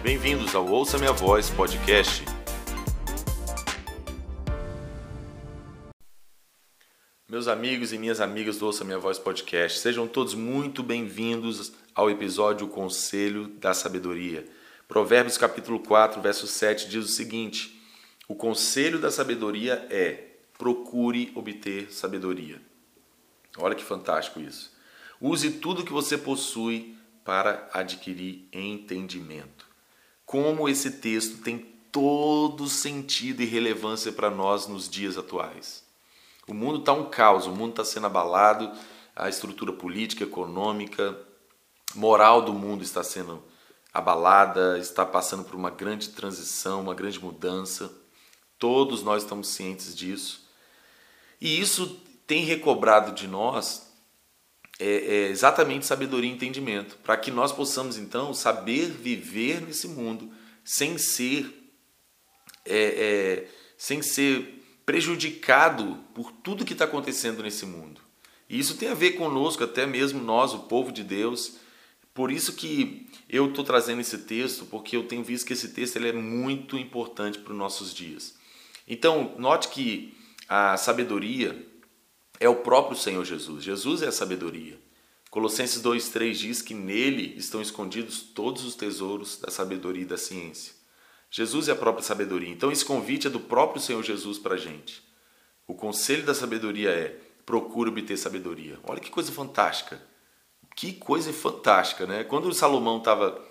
Bem-vindos ao Ouça Minha Voz podcast. Meus amigos e minhas amigas do Ouça Minha Voz podcast, sejam todos muito bem-vindos ao episódio Conselho da Sabedoria. Provérbios capítulo 4, verso 7 diz o seguinte: O conselho da sabedoria é: procure obter sabedoria. Olha que fantástico isso. Use tudo que você possui para adquirir entendimento. Como esse texto tem todo sentido e relevância para nós nos dias atuais. O mundo está um caos, o mundo está sendo abalado, a estrutura política, econômica, moral do mundo está sendo abalada, está passando por uma grande transição, uma grande mudança. Todos nós estamos cientes disso. E isso tem recobrado de nós é, é exatamente sabedoria e entendimento, para que nós possamos então saber viver nesse mundo sem ser é, é, sem ser prejudicado por tudo que está acontecendo nesse mundo. E isso tem a ver conosco, até mesmo nós, o povo de Deus. Por isso que eu estou trazendo esse texto, porque eu tenho visto que esse texto ele é muito importante para os nossos dias. Então, note que a sabedoria é o próprio Senhor Jesus. Jesus é a sabedoria. Colossenses 2,3 diz que nele estão escondidos todos os tesouros da sabedoria e da ciência. Jesus é a própria sabedoria. Então, esse convite é do próprio Senhor Jesus para a gente. O conselho da sabedoria é: procure obter sabedoria. Olha que coisa fantástica. Que coisa fantástica, né? Quando Salomão estava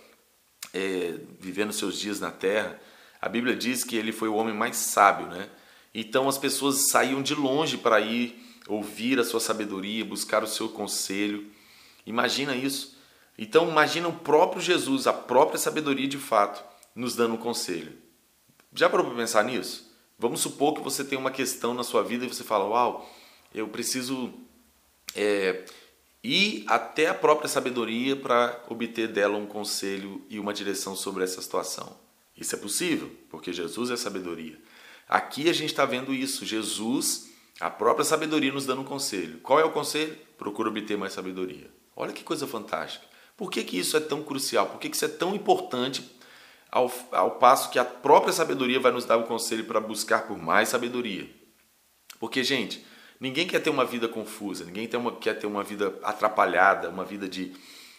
é, vivendo seus dias na terra, a Bíblia diz que ele foi o homem mais sábio, né? Então as pessoas saíam de longe para ir ouvir a sua sabedoria, buscar o seu conselho. Imagina isso. Então, imagina o próprio Jesus, a própria sabedoria de fato, nos dando um conselho. Já parou para pensar nisso? Vamos supor que você tem uma questão na sua vida e você fala: Uau, eu preciso é, ir até a própria sabedoria para obter dela um conselho e uma direção sobre essa situação. Isso é possível, porque Jesus é sabedoria. Aqui a gente está vendo isso. Jesus a própria sabedoria nos dando um conselho. Qual é o conselho? Procura obter mais sabedoria. Olha que coisa fantástica. Por que, que isso é tão crucial? Por que, que isso é tão importante ao, ao passo que a própria sabedoria vai nos dar o um conselho para buscar por mais sabedoria? Porque, gente, ninguém quer ter uma vida confusa, ninguém uma, quer ter uma vida atrapalhada, uma vida de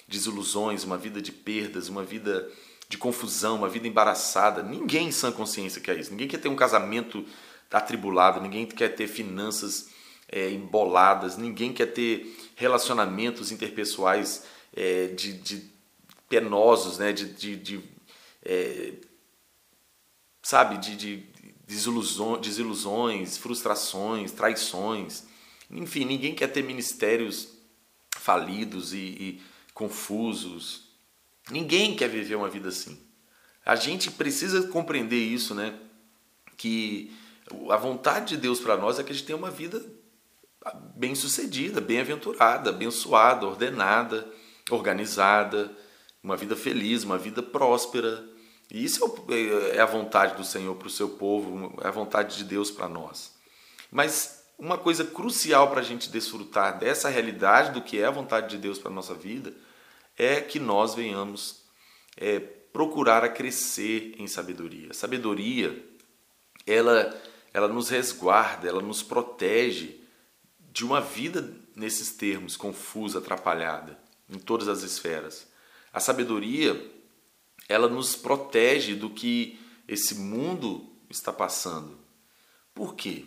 desilusões, uma vida de perdas, uma vida de confusão, uma vida embaraçada. Ninguém em sã consciência quer isso. Ninguém quer ter um casamento atribulado, ninguém quer ter finanças é, emboladas, ninguém quer ter relacionamentos interpessoais é, de, de, penosos, né? de, de, de é, sabe, de, de desilusões, desilusões, frustrações, traições. Enfim, ninguém quer ter ministérios falidos e, e confusos. Ninguém quer viver uma vida assim. A gente precisa compreender isso, né? Que a vontade de Deus para nós é que a gente tenha uma vida bem sucedida, bem-aventurada, abençoada, ordenada, organizada, uma vida feliz, uma vida próspera. E isso é, é a vontade do Senhor para o seu povo, é a vontade de Deus para nós. Mas uma coisa crucial para a gente desfrutar dessa realidade do que é a vontade de Deus para a nossa vida é que nós venhamos é, procurar a crescer em sabedoria. Sabedoria, ela ela nos resguarda, ela nos protege de uma vida nesses termos confusa, atrapalhada, em todas as esferas. A sabedoria, ela nos protege do que esse mundo está passando. Por quê?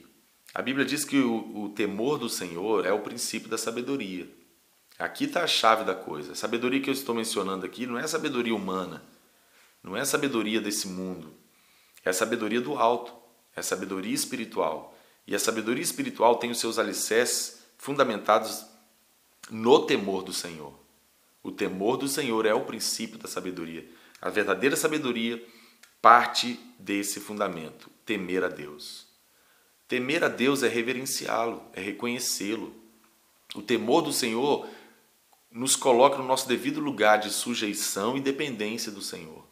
A Bíblia diz que o, o temor do Senhor é o princípio da sabedoria. Aqui está a chave da coisa. A sabedoria que eu estou mencionando aqui não é a sabedoria humana, não é a sabedoria desse mundo, é a sabedoria do alto é sabedoria espiritual. E a sabedoria espiritual tem os seus alicerces fundamentados no temor do Senhor. O temor do Senhor é o princípio da sabedoria. A verdadeira sabedoria parte desse fundamento, temer a Deus. Temer a Deus é reverenciá-lo, é reconhecê-lo. O temor do Senhor nos coloca no nosso devido lugar de sujeição e dependência do Senhor.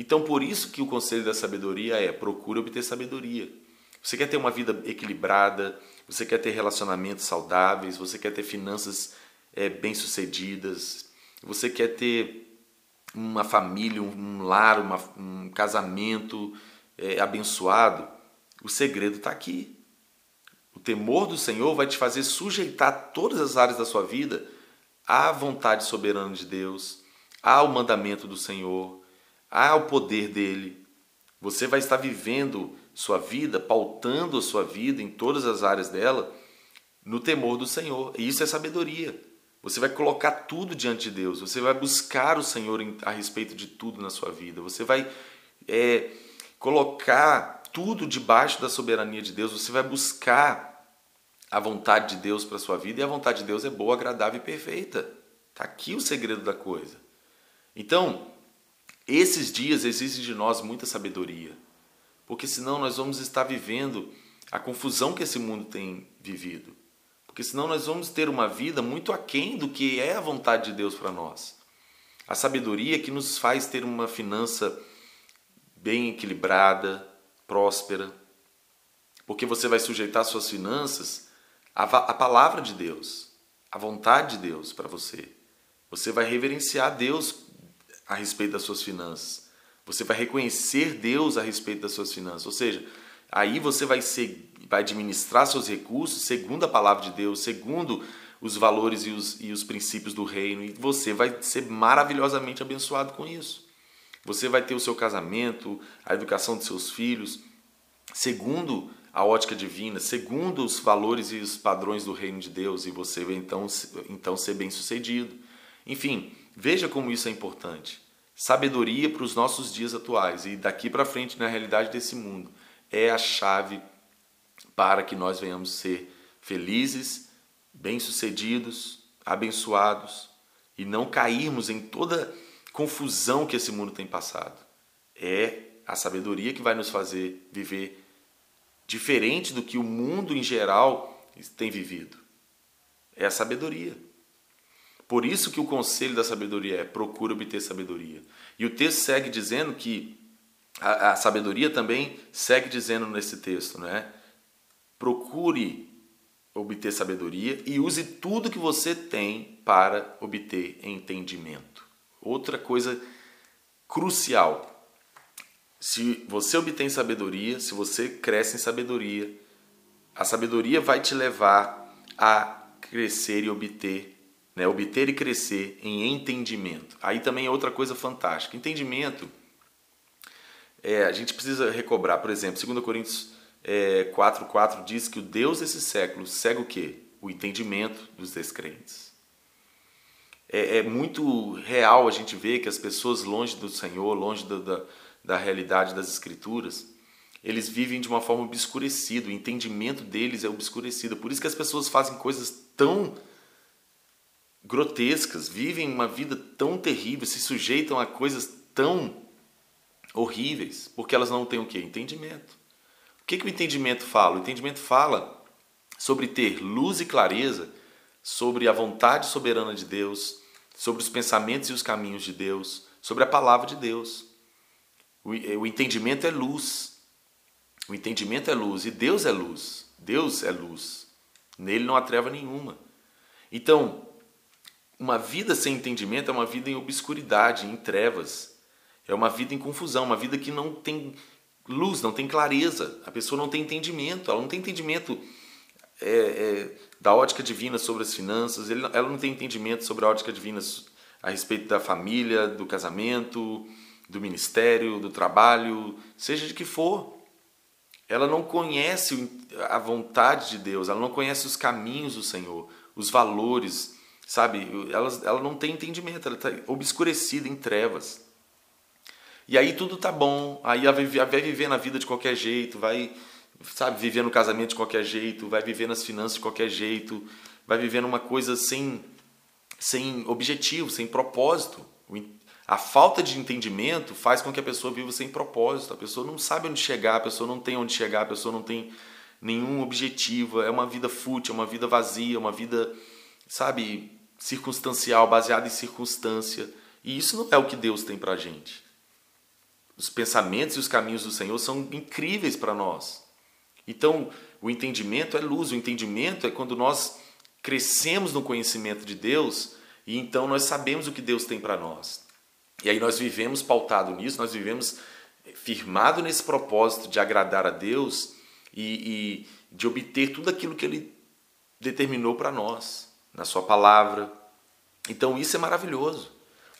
Então, por isso que o conselho da sabedoria é: procure obter sabedoria. Você quer ter uma vida equilibrada, você quer ter relacionamentos saudáveis, você quer ter finanças é, bem-sucedidas, você quer ter uma família, um lar, uma, um casamento é, abençoado, o segredo está aqui. O temor do Senhor vai te fazer sujeitar todas as áreas da sua vida à vontade soberana de Deus, ao mandamento do Senhor, ao poder dele. Você vai estar vivendo sua vida, pautando a sua vida em todas as áreas dela, no temor do Senhor. E isso é sabedoria. Você vai colocar tudo diante de Deus, você vai buscar o Senhor a respeito de tudo na sua vida, você vai é, colocar tudo debaixo da soberania de Deus, você vai buscar a vontade de Deus para a sua vida e a vontade de Deus é boa, agradável e perfeita. Está aqui o segredo da coisa. Então, esses dias exigem de nós muita sabedoria, porque senão nós vamos estar vivendo a confusão que esse mundo tem vivido. Porque senão nós vamos ter uma vida muito aquém do que é a vontade de Deus para nós. A sabedoria que nos faz ter uma finança bem equilibrada, próspera, porque você vai sujeitar suas finanças à, à palavra de Deus, à vontade de Deus para você. Você vai reverenciar Deus a respeito das suas finanças. Você vai reconhecer Deus a respeito das suas finanças. Ou seja, Aí você vai, ser, vai administrar seus recursos segundo a palavra de Deus, segundo os valores e os, e os princípios do reino, e você vai ser maravilhosamente abençoado com isso. Você vai ter o seu casamento, a educação de seus filhos, segundo a ótica divina, segundo os valores e os padrões do reino de Deus, e você vai então, então ser bem sucedido. Enfim, veja como isso é importante. Sabedoria para os nossos dias atuais e daqui para frente na realidade desse mundo é a chave para que nós venhamos ser felizes, bem-sucedidos, abençoados e não cairmos em toda confusão que esse mundo tem passado. É a sabedoria que vai nos fazer viver diferente do que o mundo em geral tem vivido. É a sabedoria. Por isso que o conselho da sabedoria é procura obter sabedoria. E o texto segue dizendo que a, a sabedoria também segue dizendo nesse texto, né? Procure obter sabedoria e use tudo que você tem para obter entendimento. Outra coisa crucial. Se você obtém sabedoria, se você cresce em sabedoria, a sabedoria vai te levar a crescer e obter, né? obter e crescer em entendimento. Aí também é outra coisa fantástica. Entendimento é, a gente precisa recobrar, por exemplo, 2 Coríntios é, 4,4 diz que o Deus desse século segue o quê? O entendimento dos descrentes. É, é muito real a gente ver que as pessoas longe do Senhor, longe da, da, da realidade das Escrituras, eles vivem de uma forma obscurecida, o entendimento deles é obscurecido. Por isso que as pessoas fazem coisas tão grotescas, vivem uma vida tão terrível, se sujeitam a coisas tão horríveis, porque elas não têm o que? Entendimento. O que, que o entendimento fala? O entendimento fala sobre ter luz e clareza sobre a vontade soberana de Deus, sobre os pensamentos e os caminhos de Deus, sobre a palavra de Deus. O, o entendimento é luz. O entendimento é luz e Deus é luz. Deus é luz. Nele não há treva nenhuma. Então, uma vida sem entendimento é uma vida em obscuridade, em trevas. É uma vida em confusão, uma vida que não tem luz, não tem clareza. A pessoa não tem entendimento, ela não tem entendimento é, é, da ótica divina sobre as finanças, ela não tem entendimento sobre a ótica divina a respeito da família, do casamento, do ministério, do trabalho, seja de que for. Ela não conhece a vontade de Deus, ela não conhece os caminhos do Senhor, os valores, sabe? Ela, ela não tem entendimento, ela está obscurecida em trevas. E aí tudo tá bom, aí vai, vai viver na vida de qualquer jeito, vai, sabe, viver no casamento de qualquer jeito, vai viver nas finanças de qualquer jeito, vai viver numa coisa sem, sem objetivo, sem propósito. A falta de entendimento faz com que a pessoa viva sem propósito. A pessoa não sabe onde chegar, a pessoa não tem onde chegar, a pessoa não tem nenhum objetivo. É uma vida fútil, é uma vida vazia, uma vida, sabe, circunstancial, baseada em circunstância. E isso não é o que Deus tem pra gente. Os pensamentos e os caminhos do Senhor são incríveis para nós. Então, o entendimento é luz, o entendimento é quando nós crescemos no conhecimento de Deus e então nós sabemos o que Deus tem para nós. E aí nós vivemos pautado nisso, nós vivemos firmado nesse propósito de agradar a Deus e, e de obter tudo aquilo que Ele determinou para nós, na Sua palavra. Então isso é maravilhoso.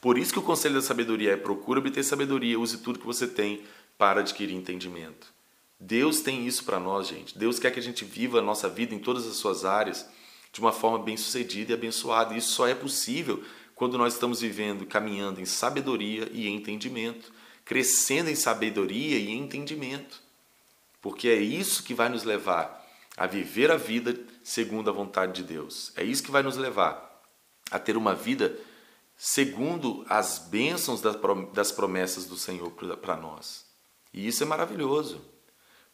Por isso que o conselho da sabedoria é procura obter sabedoria, use tudo que você tem para adquirir entendimento. Deus tem isso para nós, gente. Deus quer que a gente viva a nossa vida em todas as suas áreas de uma forma bem-sucedida e abençoada. Isso só é possível quando nós estamos vivendo, caminhando em sabedoria e entendimento, crescendo em sabedoria e entendimento. Porque é isso que vai nos levar a viver a vida segundo a vontade de Deus. É isso que vai nos levar a ter uma vida segundo as bênçãos das promessas do Senhor para nós. E isso é maravilhoso.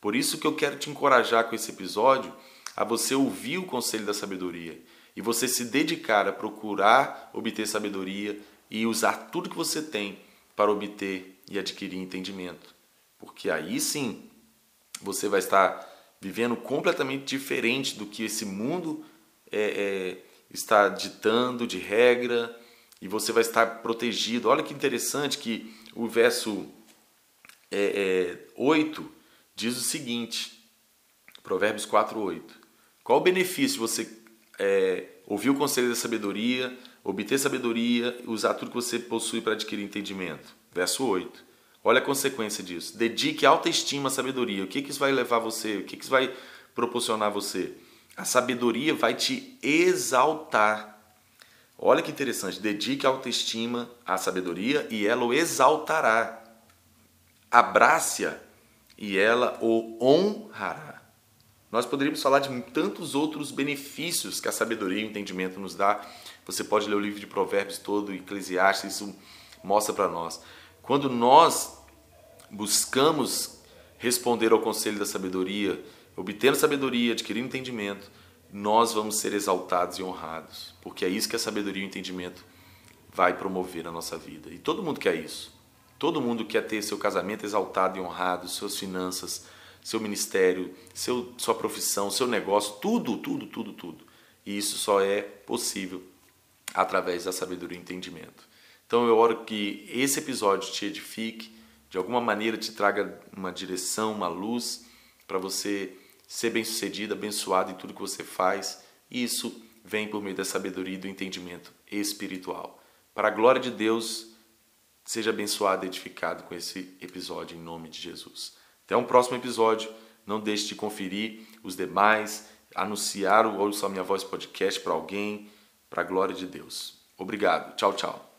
Por isso que eu quero te encorajar com esse episódio a você ouvir o conselho da sabedoria e você se dedicar a procurar obter sabedoria e usar tudo que você tem para obter e adquirir entendimento. Porque aí sim você vai estar vivendo completamente diferente do que esse mundo é, é, está ditando de regra e você vai estar protegido. Olha que interessante que o verso é, é, 8 diz o seguinte, Provérbios 4, 8. Qual o benefício você é, ouvir o conselho da sabedoria, obter sabedoria usar tudo que você possui para adquirir entendimento? Verso 8. Olha a consequência disso. Dedique alta estima à sabedoria. O que, que isso vai levar você? O que, que isso vai proporcionar a você? A sabedoria vai te exaltar. Olha que interessante. Dedique autoestima à sabedoria e ela o exaltará. Abrace-a e ela o honrará. Nós poderíamos falar de tantos outros benefícios que a sabedoria e o entendimento nos dá. Você pode ler o livro de Provérbios todo, Eclesiastes, isso mostra para nós. Quando nós buscamos responder ao conselho da sabedoria, obtendo sabedoria, adquirindo entendimento, nós vamos ser exaltados e honrados, porque é isso que a sabedoria e o entendimento vai promover na nossa vida. E todo mundo quer isso. Todo mundo quer ter seu casamento exaltado e honrado, suas finanças, seu ministério, seu, sua profissão, seu negócio, tudo, tudo, tudo, tudo. E isso só é possível através da sabedoria e entendimento. Então eu oro que esse episódio te edifique, de alguma maneira te traga uma direção, uma luz para você ser bem-sucedido, abençoado em tudo que você faz. E isso vem por meio da sabedoria e do entendimento espiritual. Para a glória de Deus, seja abençoado e edificado com esse episódio em nome de Jesus. Até um próximo episódio. Não deixe de conferir os demais, anunciar o Ouça a Minha Voz podcast para alguém, para a glória de Deus. Obrigado. Tchau, tchau.